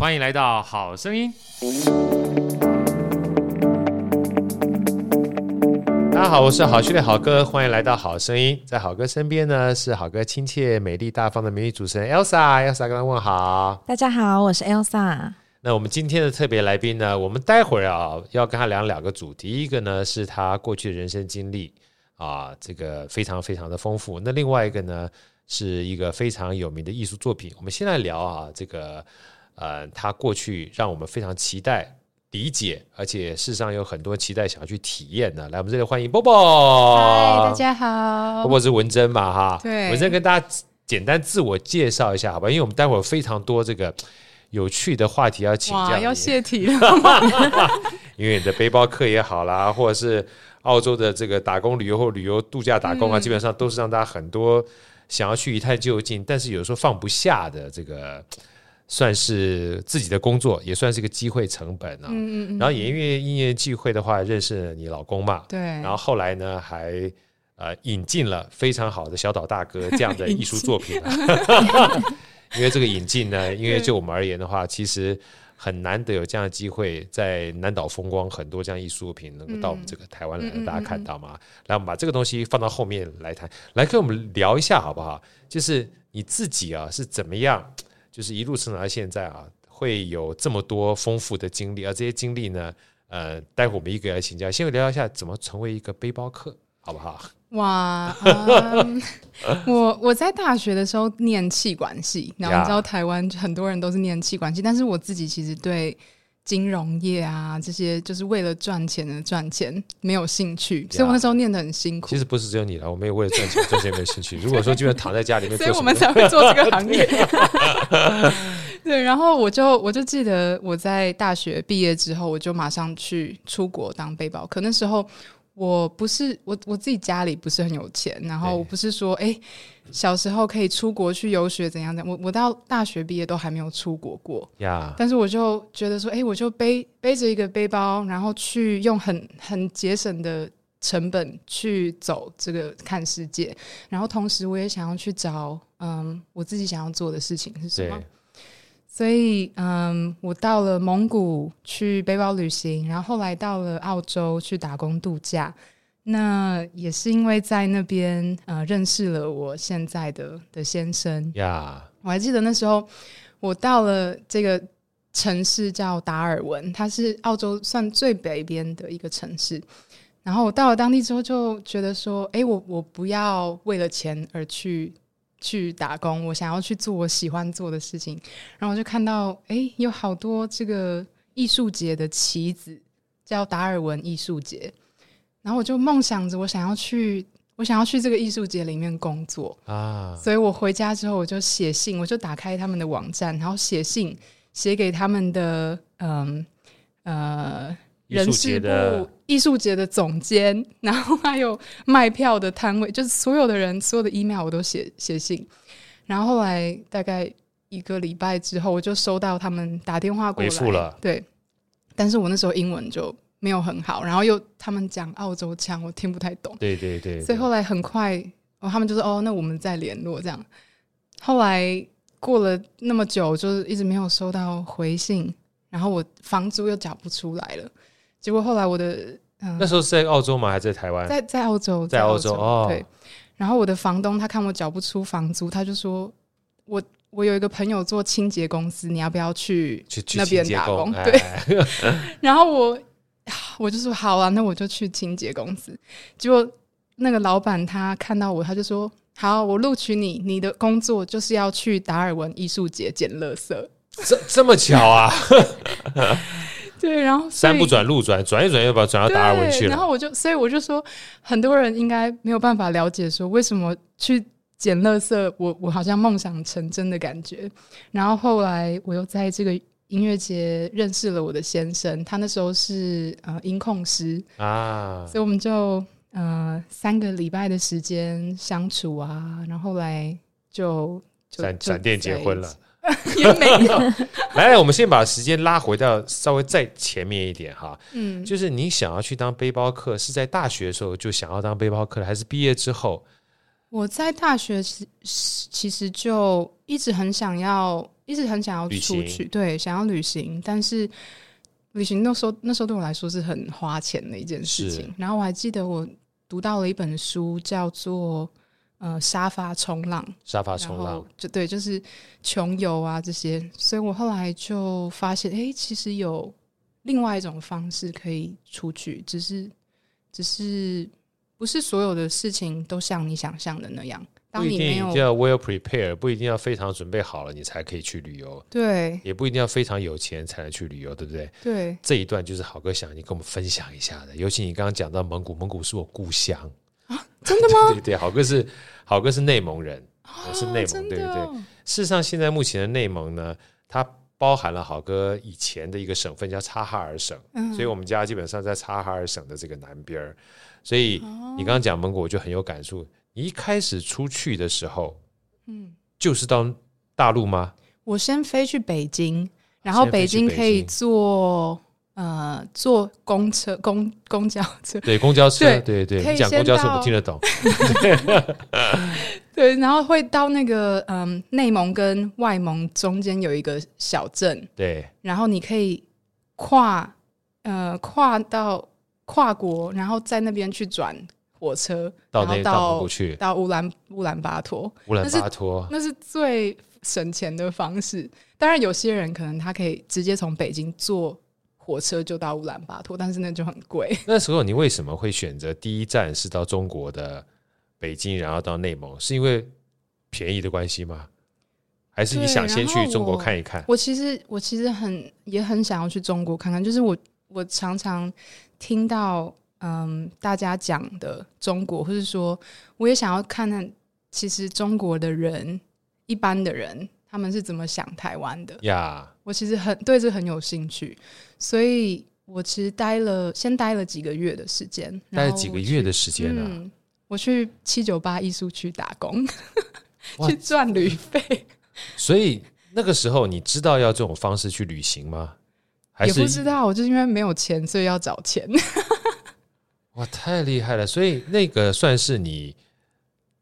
欢迎来到好声音。大家好，我是好趣的好哥，欢迎来到好声音。在好哥身边呢，是好哥亲切、美丽、大方的美女主持人 Elsa。Elsa 跟他问好。大家好，我是 Elsa。那我们今天的特别来宾呢，我们待会儿啊要跟他聊两个主题。一个呢是他过去的人生经历啊，这个非常非常的丰富。那另外一个呢是一个非常有名的艺术作品。我们先来聊啊，这个。呃，他过去让我们非常期待、理解，而且事实上有很多期待想要去体验的。来，我们这里欢迎波波。嗨，大家好。波波是文珍嘛？哈，对。文珍跟大家简单自我介绍一下，好吧？因为我们待会儿非常多这个有趣的话题要请教。要谢题了。因为你的背包客也好啦，或者是澳洲的这个打工旅游或旅游度假打工啊，嗯、基本上都是让大家很多想要去一探究竟，但是有时候放不下的这个。算是自己的工作，也算是一个机会成本啊。嗯嗯，然后也因为音乐聚会的话，认识了你老公嘛。对。然后后来呢，还呃引进了非常好的小岛大哥这样的 艺术作品啊。因为这个引进呢，因为就我们而言的话，其实很难得有这样的机会，在南岛风光很多这样艺术作品能够到我们这个台湾来，嗯、大家看到吗？来，我们把这个东西放到后面来谈，来跟我们聊一下好不好？就是你自己啊是怎么样？就是一路成长到现在啊，会有这么多丰富的经历，而这些经历呢，呃，待会我们一个来请教，先聊一下怎么成为一个背包客，好不好？哇，嗯、我 我在大学的时候念气管系，然后你知道台湾很多人都是念气管系，但是我自己其实对。金融业啊，这些就是为了赚钱而赚钱，没有兴趣，所以我那时候念的很辛苦。其实不是只有你了，我没有为了赚钱 赚钱没有兴趣。如果说基本躺在家里面，所以我们才会做这个行业。对，然后我就我就记得我在大学毕业之后，我就马上去出国当背包客。那时候。我不是我我自己家里不是很有钱，然后我不是说哎、欸，小时候可以出国去游学怎样怎样，我我到大学毕业都还没有出国过呀。但是我就觉得说，哎、欸，我就背背着一个背包，然后去用很很节省的成本去走这个看世界，然后同时我也想要去找嗯我自己想要做的事情是什么。所以，嗯，我到了蒙古去背包旅行，然后后来到了澳洲去打工度假。那也是因为在那边，呃，认识了我现在的的先生。呀.我还记得那时候我到了这个城市叫达尔文，它是澳洲算最北边的一个城市。然后我到了当地之后，就觉得说，哎，我我不要为了钱而去。去打工，我想要去做我喜欢做的事情，然后我就看到，哎、欸，有好多这个艺术节的旗子，叫达尔文艺术节，然后我就梦想着，我想要去，我想要去这个艺术节里面工作。啊，所以我回家之后，我就写信，我就打开他们的网站，然后写信写给他们的，嗯呃。人事部艺术节的总监，然后还有卖票的摊位，就是所有的人，所有的 email 我都写写信。然后后来大概一个礼拜之后，我就收到他们打电话过来，回复了。对，但是我那时候英文就没有很好，然后又他们讲澳洲腔，我听不太懂。对对对，对，所以后来很快，哦，他们就说：“哦，那我们再联络。”这样。后来过了那么久，就是一直没有收到回信，然后我房租又缴不出来了。结果后来我的嗯，那时候是在澳洲吗？还是在台湾？在在澳洲，在澳洲哦。对，然后我的房东他看我缴不出房租，他就说我我有一个朋友做清洁公司，你要不要去那边打工？对。然后我我就说好啊，那我就去清洁公司。结果那个老板他看到我，他就说好，我录取你，你的工作就是要去达尔文艺术节捡垃圾。这这么巧啊！对，然后 山不转路转，转一转又把转到达尔文去了。然后我就，所以我就说，很多人应该没有办法了解说，为什么去捡垃圾，我我好像梦想成真的感觉。然后后来我又在这个音乐节认识了我的先生，他那时候是呃音控师啊，所以我们就呃三个礼拜的时间相处啊，然后后来就闪闪电结婚了。也没有。来，我们先把时间拉回到稍微再前面一点哈。嗯，就是你想要去当背包客，是在大学的时候就想要当背包客，还是毕业之后？我在大学其实就一直很想要，一直很想要出去，行对，想要旅行，但是旅行那时候那时候对我来说是很花钱的一件事情。然后我还记得我读到了一本书，叫做呃沙发冲浪，沙发冲浪，就对，就是穷游啊这些。所以我后来就发现，哎，其实有另外一种方式可以出去，只是只是不是所有的事情都像你想象的那样。当你没有不一定要 well prepare，不一定要非常准备好了，你才可以去旅游。对，也不一定要非常有钱才能去旅游，对不对？对，这一段就是好哥想你跟我们分享一下的。尤其你刚刚讲到蒙古，蒙古是我故乡啊，真的吗？对对对，好哥是好哥是内蒙人，啊、我是内蒙，哦、对不对？事实上，现在目前的内蒙呢，它包含了好哥以前的一个省份叫察哈尔省，嗯、所以我们家基本上在察哈尔省的这个南边。所以你刚刚讲蒙古，我就很有感触。你一开始出去的时候，嗯，就是到大陆吗？我先飞去北京，然后北京可以坐呃坐公车、公公交车，对，公交车，对对对，你讲公交车我听得懂。对，然后会到那个嗯内蒙跟外蒙中间有一个小镇，对，然后你可以跨呃跨到跨国，然后在那边去转。火车到那到蒙古去，到乌兰乌兰巴托，乌兰巴托那是最省钱的方式。当然，有些人可能他可以直接从北京坐火车就到乌兰巴托，但是那就很贵。那时候你为什么会选择第一站是到中国的北京，然后到内蒙？是因为便宜的关系吗？还是你想先去中国看一看？我，我其实我其实很也很想要去中国看看，就是我我常常听到。嗯，大家讲的中国，或是说，我也想要看看，其实中国的人，一般的人，他们是怎么想台湾的呀.我其实很对这很有兴趣，所以我其实待了，先待了几个月的时间，待了几个月的时间呢、啊嗯？我去七九八艺术区打工，去赚旅费。所以那个时候，你知道要这种方式去旅行吗？还是也不知道，我就是因为没有钱，所以要找钱。哇，太厉害了！所以那个算是你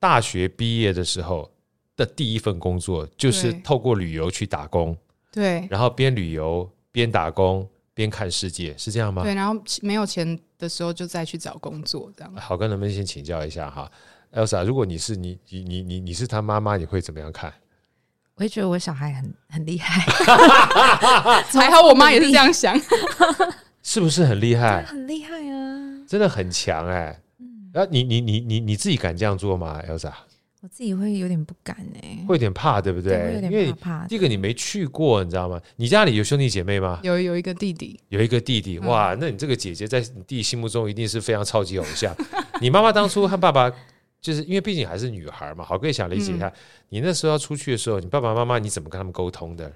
大学毕业的时候的第一份工作，就是透过旅游去打工。对，然后边旅游边打工边看世界，是这样吗？对，然后没有钱的时候就再去找工作，这样。好，跟能不能先请教一下哈，Elsa，如果你是你你你你你是他妈妈，你会怎么样看？我会觉得我小孩很很厉害，还好我妈也是这样想，是不是很厉害？很厉害啊！真的很强哎、欸，嗯，啊，你你你你你自己敢这样做吗，Elsa？我自己会有点不敢哎、欸，会有点怕，对不对？对，有点怕怕。第一个你没去过，你知道吗？你家里有兄弟姐妹吗？有有一个弟弟，有一个弟弟，哇，那你这个姐姐在你弟心目中一定是非常超级偶像。你妈妈当初和爸爸，就是因为毕竟还是女孩嘛，好，可以想理解一下，嗯、你那时候要出去的时候，你爸爸妈妈你怎么跟他们沟通的？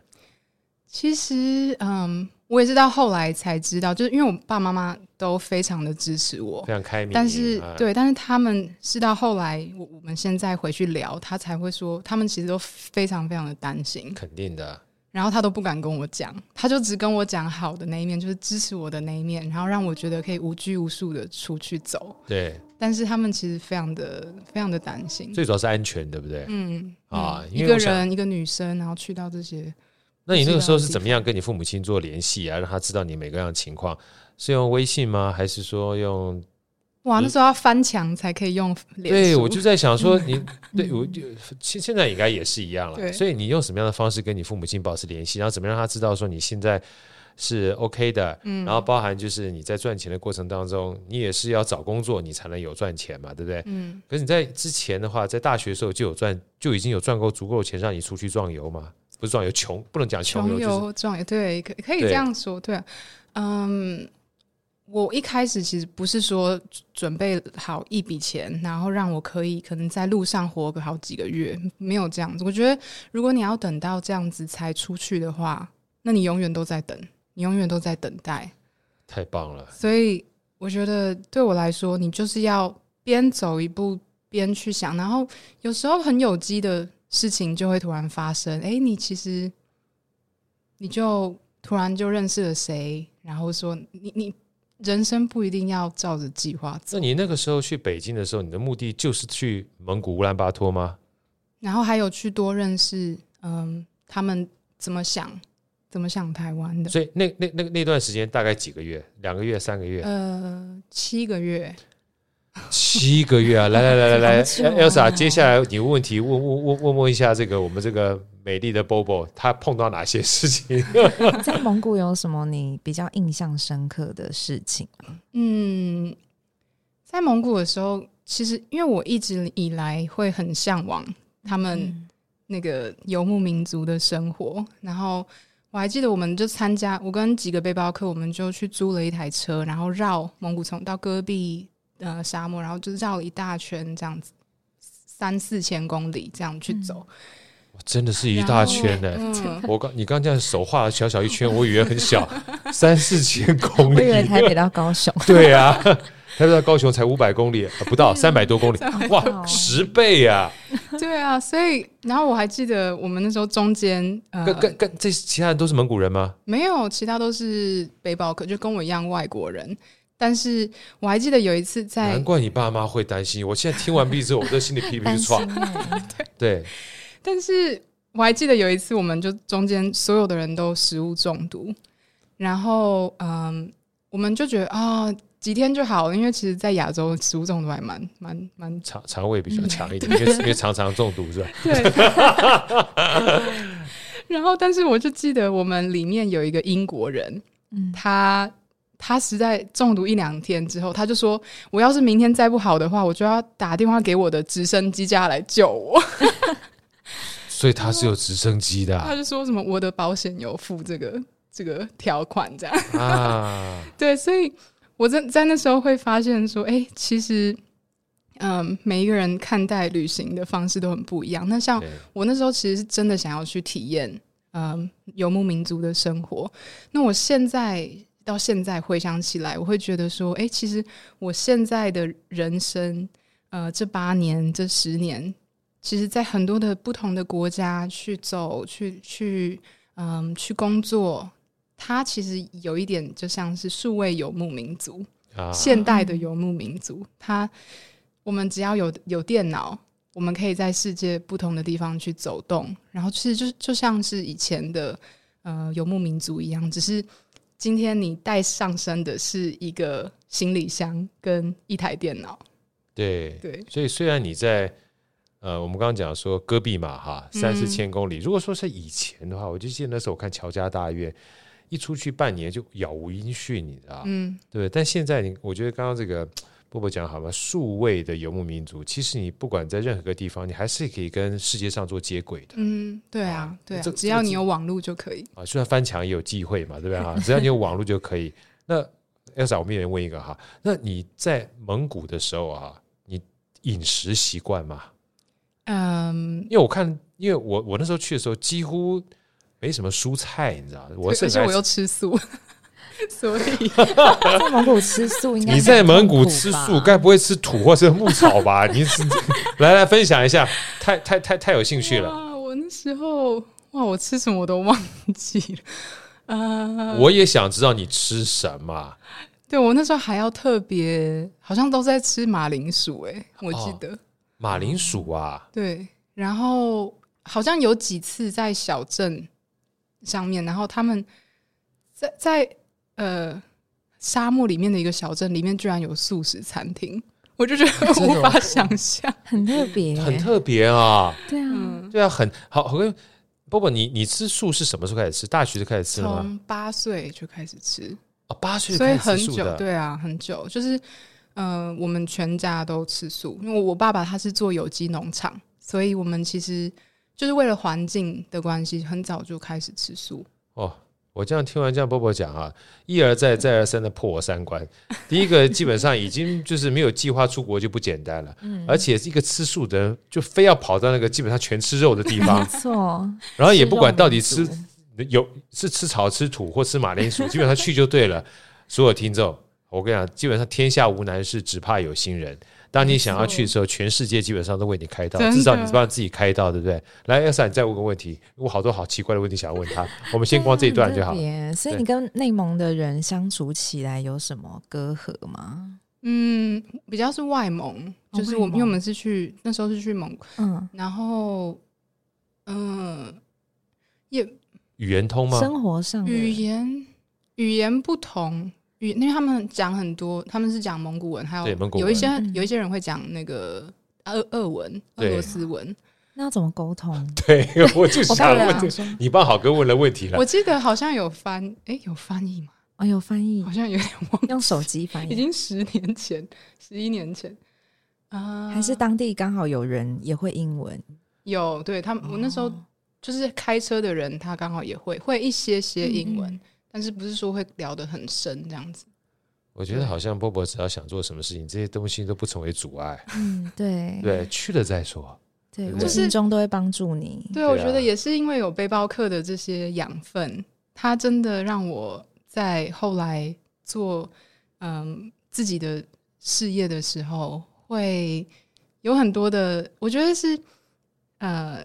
其实，嗯。我也是到后来才知道，就是因为我爸爸妈妈都非常的支持我，非常开明。但是，啊、对，但是他们是到后来，我我们现在回去聊，他才会说，他们其实都非常非常的担心。肯定的。然后他都不敢跟我讲，他就只跟我讲好的那一面，就是支持我的那一面，然后让我觉得可以无拘无束的出去走。对。但是他们其实非常的非常的担心，最主要是安全，对不对？嗯啊，一个人一个女生，然后去到这些。那你那个时候是怎么样跟你父母亲做联系啊？让他知道你每个样情况，是用微信吗？还是说用？哇，那时候要翻墙才可以用。对，我就在想说 你，你对我就现现在应该也是一样了。所以你用什么样的方式跟你父母亲保持联系？然后怎么让他知道说你现在是 OK 的？嗯，然后包含就是你在赚钱的过程当中，你也是要找工作，你才能有赚钱嘛，对不对？嗯。可是你在之前的话，在大学的时候就有赚，就已经有赚够足够的钱让你出去壮游吗？不是壮游，穷不能讲穷游，游壮游对，可可以这样说，对，对，嗯，我一开始其实不是说准备好一笔钱，然后让我可以可能在路上活个好几个月，没有这样子。我觉得如果你要等到这样子才出去的话，那你永远都在等，你永远都在等待。太棒了！所以我觉得对我来说，你就是要边走一步边去想，然后有时候很有机的。事情就会突然发生，哎，你其实你就突然就认识了谁，然后说你你人生不一定要照着计划走。那你那个时候去北京的时候，你的目的就是去蒙古乌兰巴托吗？然后还有去多认识嗯他们怎么想，怎么想台湾的。所以那那那那段时间大概几个月？两个月、三个月？呃，七个月。七个月啊！来来来来来、啊、，Elsa，接下来你问问题，问问问问问一下这个我们这个美丽的 Bobo，他碰到哪些事情？在蒙古有什么你比较印象深刻的事情？嗯，在蒙古的时候，其实因为我一直以来会很向往他们那个游牧民族的生活，嗯、然后我还记得，我们就参加，我跟几个背包客，我们就去租了一台车，然后绕蒙古从到戈壁。呃，沙漠，然后就绕了一大圈，这样子三四千公里这样去走，嗯、真的是一大圈呢。嗯、我刚你刚这样手画了小小一圈，我以为很小，三四千公里，我以为台北到高雄。对啊，台北到高雄才五百公里，不到三百多公里，哇，十倍呀、啊！对啊，所以然后我还记得我们那时候中间，呃、跟跟跟这其他人都是蒙古人吗？没有，其他都是背包客，就跟我一样外国人。但是我还记得有一次在，难怪你爸妈会担心。我现在听完毕之后，我的心里噼噼唰。对，但是我还记得有一次，我们就中间所有的人都食物中毒，然后嗯，我们就觉得啊、哦，几天就好了，因为其实，在亚洲食物中毒还蛮蛮蛮肠肠胃比较强一点，因为因为常常中毒是吧？对。然后，但是我就记得我们里面有一个英国人，嗯，他。他实在中毒一两天之后，他就说：“我要是明天再不好的话，我就要打电话给我的直升机家来救我。”所以他是有直升机的、啊。他就说什么：“我的保险有付这个这个条款，这样啊。”对，所以我在在那时候会发现说：“哎、欸，其实，嗯，每一个人看待旅行的方式都很不一样。那像我那时候其实是真的想要去体验，嗯，游牧民族的生活。那我现在。到现在回想起来，我会觉得说，哎，其实我现在的人生，呃，这八年、这十年，其实，在很多的不同的国家去走、去去，嗯，去工作，它其实有一点就像是数位游牧民族，啊、现代的游牧民族。它，我们只要有有电脑，我们可以在世界不同的地方去走动，然后其实就就像是以前的呃游牧民族一样，只是。今天你带上身的是一个行李箱跟一台电脑，对对，所以虽然你在呃，我们刚刚讲说戈壁嘛哈，三四千公里，嗯、如果说是以前的话，我就记得那时候我看乔家大院一出去半年就杳无音讯，你知道嗯，对。但现在你，我觉得刚刚这个。波波讲好吗？数位的游牧民族，其实你不管在任何个地方，你还是可以跟世界上做接轨的。嗯，对啊，对啊，只要你有网络就可以啊。虽然翻墙也有机会嘛，对不对啊？只要你有网络就可以。那 Elsa，我们也问一个哈，那你在蒙古的时候啊，你饮食习惯吗？嗯，因为我看，因为我我那时候去的时候几乎没什么蔬菜，你知道，我而且我又吃素。所以 在蒙古吃素应该，你在蒙古吃素，该不会吃土或是牧草吧？你是来来分享一下，太太太太有兴趣了。我那时候哇，我吃什么我都忘记了。呃，我也想知道你吃什么。对，我那时候还要特别，好像都在吃马铃薯哎，我记得、哦、马铃薯啊。对，然后好像有几次在小镇上面，然后他们在在。呃，沙漠里面的一个小镇，里面居然有素食餐厅，我就觉得 无法想象，很特别，很特别啊！对啊，嗯、对啊，很好。好，波波，你你吃素是什么时候开始吃？大学就开始吃了吗？从八岁就开始吃哦，八岁所以很久，对啊，很久。就是呃，我们全家都吃素，因为我爸爸他是做有机农场，所以我们其实就是为了环境的关系，很早就开始吃素哦。我这样听完这样波波讲啊，一而再再而三的破我三观。第一个基本上已经就是没有计划出国就不简单了，嗯，而且一个吃素的人就非要跑到那个基本上全吃肉的地方，没错。然后也不管到底吃有是吃草吃土或吃马铃薯，基本上去就对了。所有听众，我跟你讲，基本上天下无难事，只怕有心人。当你想要去的时候，全世界基本上都为你开道，至少你是帮自己开道，对不对？来，Elsa，你再问个问题，我好多好奇怪的问题想要问他。我们先光这一段就好。所以你跟内蒙的人相处起来有什么隔阂吗？嗯，比较是外蒙，就是我们因为我们是去那时候是去蒙，嗯，然后嗯，也语言通吗？生活上语言语言不同，语因为他们讲很多，他们是讲蒙古文，还有有一些有一些人会讲那个俄俄文、俄罗斯文。那要怎么沟通？对，我就想问，你帮好哥问了问题了。我记得好像有翻，哎、欸，有翻译吗？啊、哦，有翻译，好像有点忘。用手机翻译，已经十年前、十一年前啊，还是当地刚好有人也会英文？有，对他们，我那时候就是开车的人，他刚好也会会一些些英文，嗯、但是不是说会聊得很深这样子。我觉得好像波波只要想做什么事情，这些东西都不成为阻碍。嗯，对，对，去了再说。对，无形中都会帮助你。对，我觉得也是因为有背包客的这些养分，它真的让我在后来做嗯自己的事业的时候，会有很多的，我觉得是呃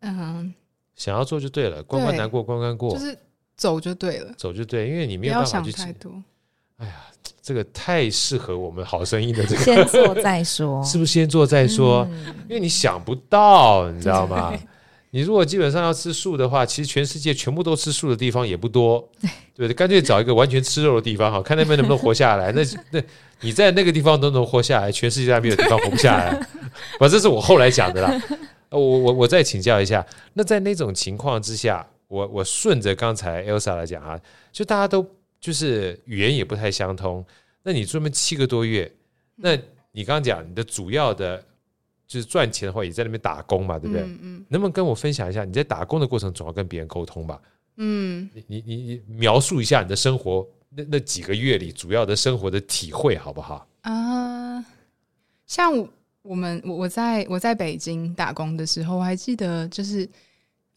嗯，想要做就对了，关关难过关关过，就是走就对了，走就对，因为你没有办法去想太多。哎呀，这个太适合我们好声音的这个，先做再说，是不是先做再说？嗯、因为你想不到，你知道吗？你如果基本上要吃素的话，其实全世界全部都吃素的地方也不多，对对？干脆找一个完全吃肉的地方，好，看那边能不能活下来。那那你在那个地方都能活下来，全世界还没有地方活不下来。反正这是我后来讲的啦。我我我再请教一下，那在那种情况之下，我我顺着刚才 Elsa 来讲啊，就大家都。就是语言也不太相通，那你专门七个多月，那你刚刚讲你的主要的，就是赚钱的话，也在那边打工嘛，对不对？嗯，嗯，能不能跟我分享一下你在打工的过程，总要跟别人沟通吧？嗯，你你你你描述一下你的生活，那那几个月里主要的生活的体会好不好？啊、呃，像我们我我在我在北京打工的时候，我还记得就是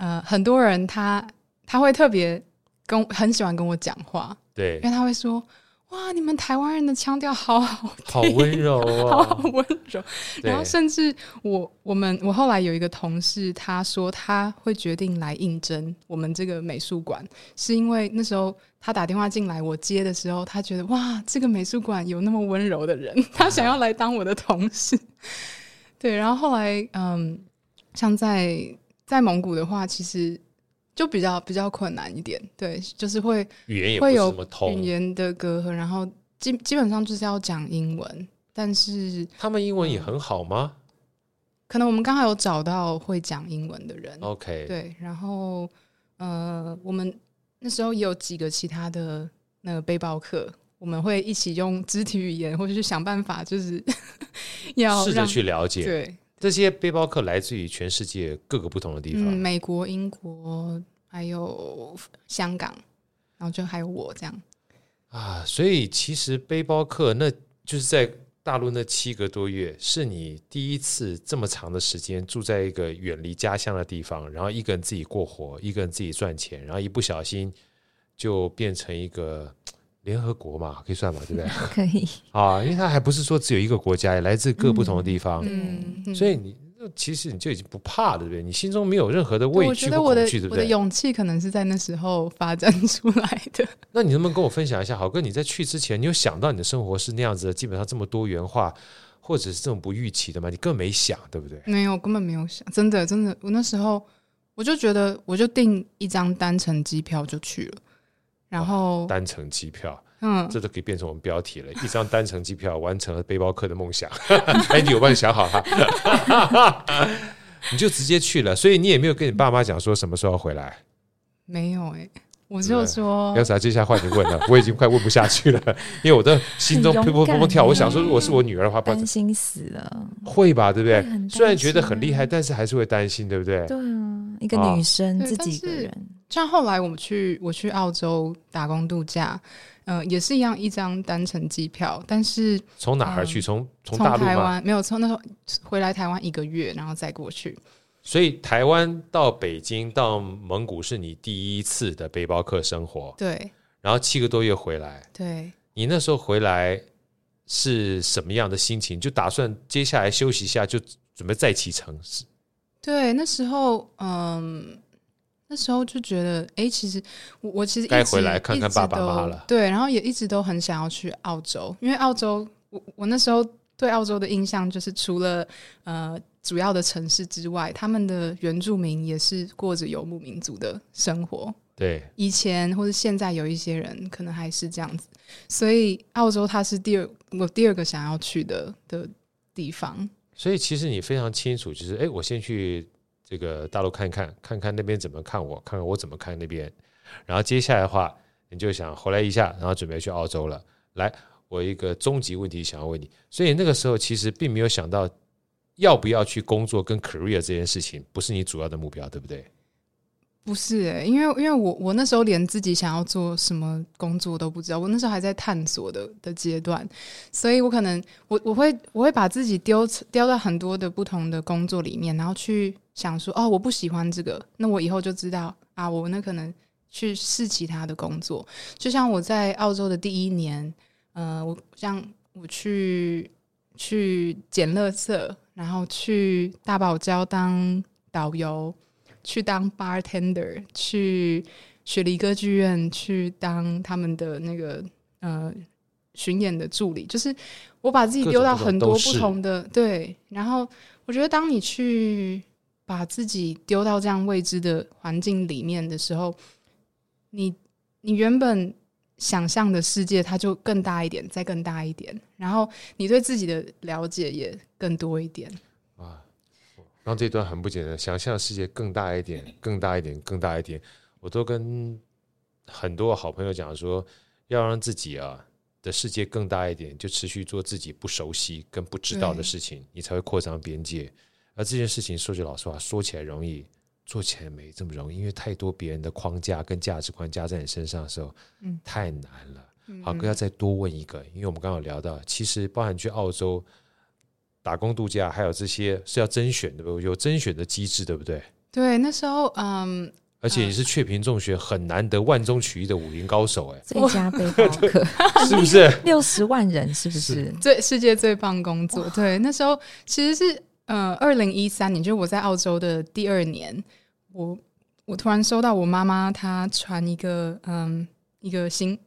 呃，很多人他他会特别跟很喜欢跟我讲话。对，因为他会说：“哇，你们台湾人的腔调好好，好温柔啊，好温柔。”然后甚至我我们我后来有一个同事，他说他会决定来应征我们这个美术馆，是因为那时候他打电话进来，我接的时候，他觉得哇，这个美术馆有那么温柔的人，他想要来当我的同事。对，然后后来嗯，像在在蒙古的话，其实。就比较比较困难一点，对，就是会语言也会有语言的隔阂，然后基基本上就是要讲英文，但是他们英文也很好吗？可能我们刚好有找到会讲英文的人，OK，对，然后呃，我们那时候也有几个其他的那个背包客，我们会一起用肢体语言，或者是想办法，就是 要试着去了解，对。这些背包客来自于全世界各个不同的地方，嗯，美国、英国，还有香港，然后就还有我这样啊。所以其实背包客那就是在大陆那七个多月，是你第一次这么长的时间住在一个远离家乡的地方，然后一个人自己过活，一个人自己赚钱，然后一不小心就变成一个。联合国嘛，可以算嘛，对不对？可以啊，因为它还不是说只有一个国家，来自各不同的地方，嗯，嗯，所以你其实你就已经不怕了，对不对？你心中没有任何的畏惧和恐惧，对不对？我的勇气可能是在那时候发展出来的。那你能不能跟我分享一下，豪哥，你在去之前，你有想到你的生活是那样子的，基本上这么多元化，或者是这种不预期的吗？你根本没想，对不对？没有，根本没有想，真的，真的，我那时候我就觉得，我就订一张单程机票就去了，然后单程机票。嗯，这都可以变成我们标题了。一张单程机票完成了背包客的梦想。哎，你有帮你想好哈？你就直接去了，所以你也没有跟你爸妈讲说什么时候回来。没有哎、欸，我就说。要是接下来换你问了，我已经快问不下去了，因为我的心中砰砰砰砰跳。我想说，如果是我女儿的话，担心死了。会吧，对不对？虽然觉得很厉害，但是还是会担心，对不对？对啊，一个女生自己一个人。像后来我们去，我去澳洲打工度假。嗯、呃，也是一样，一张单程机票，但是从哪儿去？从、呃、从台湾没有从那时候回来台湾一个月，然后再过去。所以台湾到北京到蒙古是你第一次的背包客生活，对。然后七个多月回来，对。你那时候回来是什么样的心情？就打算接下来休息一下，就准备再启程？是。对，那时候嗯。那时候就觉得，哎、欸，其实我我其实该回来看看爸爸妈妈了。对，然后也一直都很想要去澳洲，因为澳洲，我我那时候对澳洲的印象就是除了呃主要的城市之外，他们的原住民也是过着游牧民族的生活。对，以前或者现在有一些人可能还是这样子，所以澳洲它是第二我第二个想要去的的地方。所以其实你非常清楚，就是哎，我先去这个大陆看一看，看看那边怎么看我，看看我怎么看那边，然后接下来的话，你就想回来一下，然后准备去澳洲了。来，我一个终极问题想要问你，所以那个时候其实并没有想到要不要去工作跟 career 这件事情，不是你主要的目标，对不对？不是、因为因为我我那时候连自己想要做什么工作都不知道，我那时候还在探索的的阶段，所以我可能我我会我会把自己丢丢到很多的不同的工作里面，然后去想说哦，我不喜欢这个，那我以后就知道啊，我那可能去试其他的工作。就像我在澳洲的第一年，呃，我像我去去捡垃圾，然后去大堡礁当导游。去当 bartender，去雪梨歌剧院去当他们的那个呃巡演的助理，就是我把自己丢到很多不同的对，然后我觉得当你去把自己丢到这样未知的环境里面的时候，你你原本想象的世界它就更大一点，再更大一点，然后你对自己的了解也更多一点。让这段很不简单，想象世界更大一点，更大一点，更大一点。我都跟很多好朋友讲说，要让自己啊的世界更大一点，就持续做自己不熟悉跟不知道的事情，你才会扩张边界。而这件事情说句老实话，说起来容易，做起来没这么容易，因为太多别人的框架跟价值观加在你身上的时候，嗯，太难了。好，哥要再多问一个，因为我们刚刚有聊到，其实包含去澳洲。打工度假还有这些是要甄选的，有甄选的机制，对不对？对，那时候嗯，而且你是雀屏中学很难得万中取一的武林高手，哎，最佳背包客 是不是六十万人？是不是最世界最棒工作？对，那时候其实是呃，二零一三年，就是我在澳洲的第二年，我我突然收到我妈妈她传一个嗯一个新。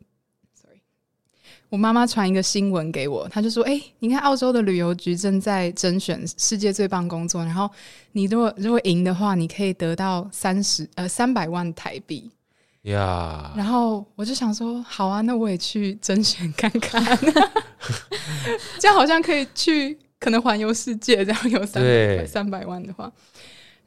我妈妈传一个新闻给我，她就说：“哎、欸，你看澳洲的旅游局正在甄选世界最棒工作，然后你如果如果赢的话，你可以得到三十呃三百万台币呀。然后我就想说，好啊，那我也去甄选看看，这样好像可以去可能环游世界，这样有三三百万的话。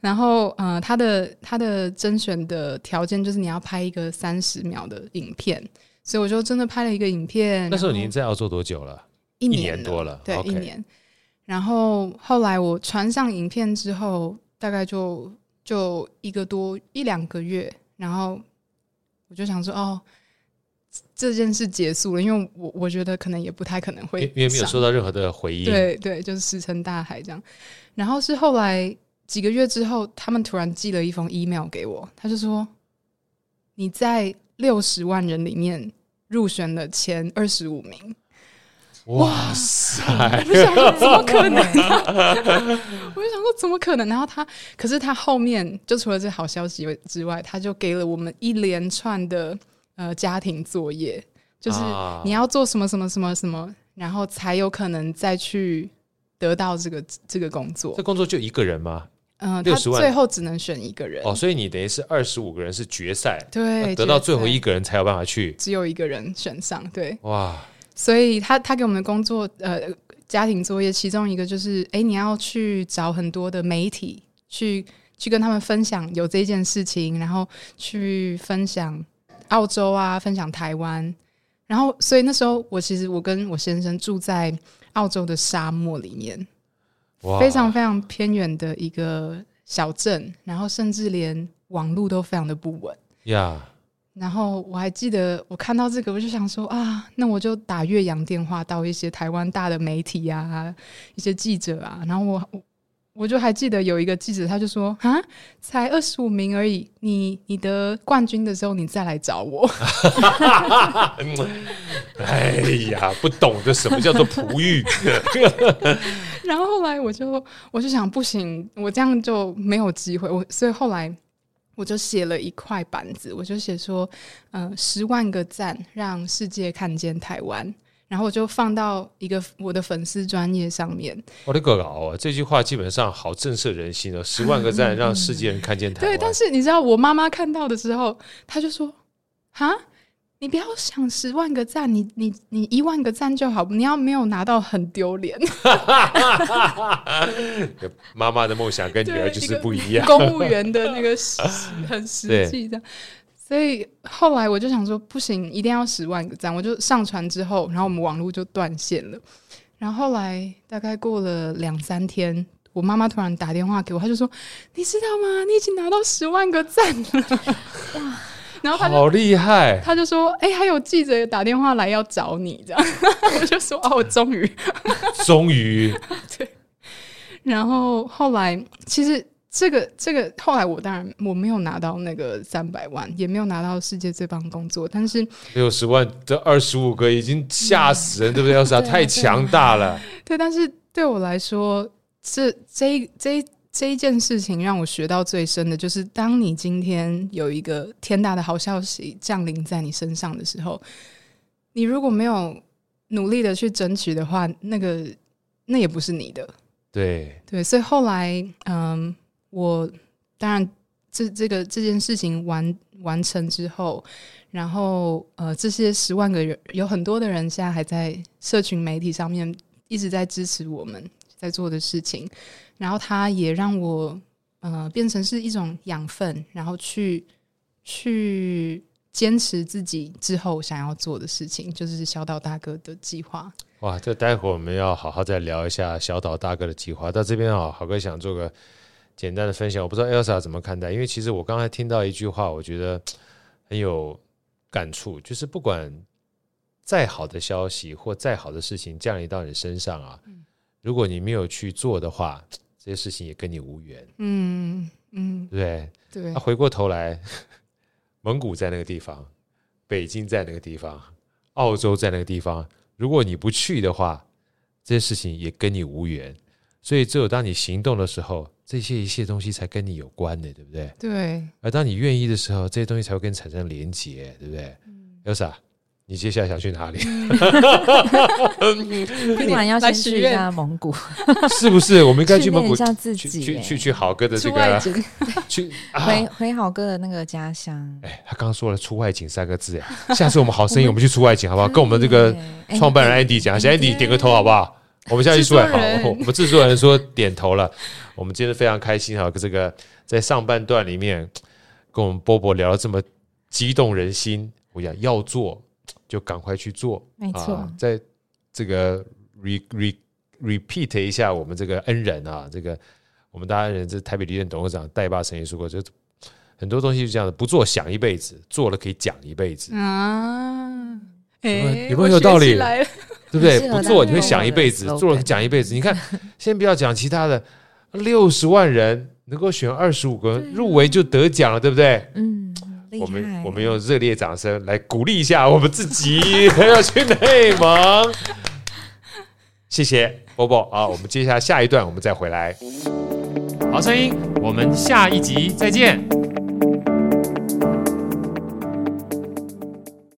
然后呃，他的他的甄选的条件就是你要拍一个三十秒的影片。”所以我就真的拍了一个影片。那时候你在澳洲多久了？一年，一年多了，对，okay. 一年。然后后来我传上影片之后，大概就就一个多一两个月，然后我就想说，哦，这件事结束了，因为我我觉得可能也不太可能会，因为没有收到任何的回应。对对，就是石沉大海这样。然后是后来几个月之后，他们突然寄了一封 email 给我，他就说你在六十万人里面。入选了前二十五名，哇塞！我就想说怎么可能？我就想说怎么可能？然后他，可是他后面就除了这好消息之外，他就给了我们一连串的呃家庭作业，就是你要做什么什么什么什么，然后才有可能再去得到这个这个工作。这工作就一个人吗？嗯，他最后只能选一个人。哦，所以你等于是二十五个人是决赛，对，得到最后一个人才有办法去，只有一个人选上，对，哇，所以他他给我们的工作呃家庭作业，其中一个就是，哎，你要去找很多的媒体去去跟他们分享有这件事情，然后去分享澳洲啊，分享台湾，然后所以那时候我其实我跟我先生住在澳洲的沙漠里面。非常非常偏远的一个小镇，然后甚至连网络都非常的不稳。呀、yeah.，然后我还记得我看到这个，我就想说啊，那我就打岳阳电话到一些台湾大的媒体啊，一些记者啊，然后我我就还记得有一个记者，他就说啊，才二十五名而已，你你得冠军的时候你再来找我。哎呀，不懂得什么叫做璞玉。然后后来我就我就想不行，我这样就没有机会。我所以后来我就写了一块板子，我就写说，嗯、呃，十万个赞让世界看见台湾，然后我就放到一个我的粉丝专业上面。我的个老啊，这句话基本上好震慑人心哦！十万个赞，让世界人看见台湾。对，但是你知道，我妈妈看到的时候，她就说：“哈。”你不要想十万个赞，你你你一万个赞就好。你要没有拿到很丢脸。妈妈的梦想跟女儿就是不一样。公务员的那个实很实际的，所以后来我就想说，不行，一定要十万个赞。我就上传之后，然后我们网络就断线了。然后后来大概过了两三天，我妈妈突然打电话给我，她就说：“你知道吗？你已经拿到十万个赞了。”哇！然后他好厉害，他就说：“哎、欸，还有记者打电话来要找你，这样。”我就说：“哦，我终于，终于。”对。然后后来，其实这个这个后来，我当然我没有拿到那个三百万，也没有拿到世界最棒工作，但是六十万这二十五个已经吓死人，嗯、对不对？要是 太强大了。对，但是对我来说，这这这。这一件事情让我学到最深的就是，当你今天有一个天大的好消息降临在你身上的时候，你如果没有努力的去争取的话，那个那也不是你的。对对，所以后来，嗯，我当然这这个这件事情完完成之后，然后呃，这些十万个人有很多的人现在还在社群媒体上面一直在支持我们在做的事情。然后他也让我呃变成是一种养分，然后去去坚持自己之后想要做的事情，就是小岛大哥的计划。哇，这待会儿我们要好好再聊一下小岛大哥的计划。到这边啊，好哥想做个简单的分享，我不知道 Elsa 怎么看待，因为其实我刚才听到一句话，我觉得很有感触，就是不管再好的消息或再好的事情降临到你身上啊，如果你没有去做的话。这些事情也跟你无缘，嗯嗯，对对。对，啊，回过头来，蒙古在那个地方，北京在那个地方，澳洲在那个地方，如果你不去的话，这些事情也跟你无缘。所以，只有当你行动的时候，这些一切东西才跟你有关的，对不对？对。而当你愿意的时候，这些东西才会跟你产生连结，对不对？嗯，Elsa。你接下来想去哪里？今晚要先去一下蒙古，是不是？我们应该去蒙古，一下自己去去去，去郝哥的这个，去回回好哥的那个家乡。哎，他刚刚说了“出外景”三个字，哎，下次我们好声音，我们去出外景，好不好？跟我们这个创办人 Andy 讲一下，Andy 点个头，好不好？我们下次出来，好，我们制作人说点头了。我们今天非常开心哈，这个在上半段里面跟我们波波聊了这么激动人心，我想要做。就赶快去做，没错、啊。在这个 re re repeat 一下我们这个恩人啊，这个我们大家人，这台北地院董事长戴爸曾经说过，就很多东西是这样的，不做想一辈子，做了可以讲一辈子啊。有没有有道理？对不对？不做你会想一辈子，做了讲一辈子。你看，先不要讲其他的，六十万人能够选二十五个人入围就得奖了，对不对？嗯。我们我们用热烈掌声来鼓励一下我们自己，要去内蒙。谢谢波波啊！我们接下来下一段，我们再回来。好声音，我们下一集再见。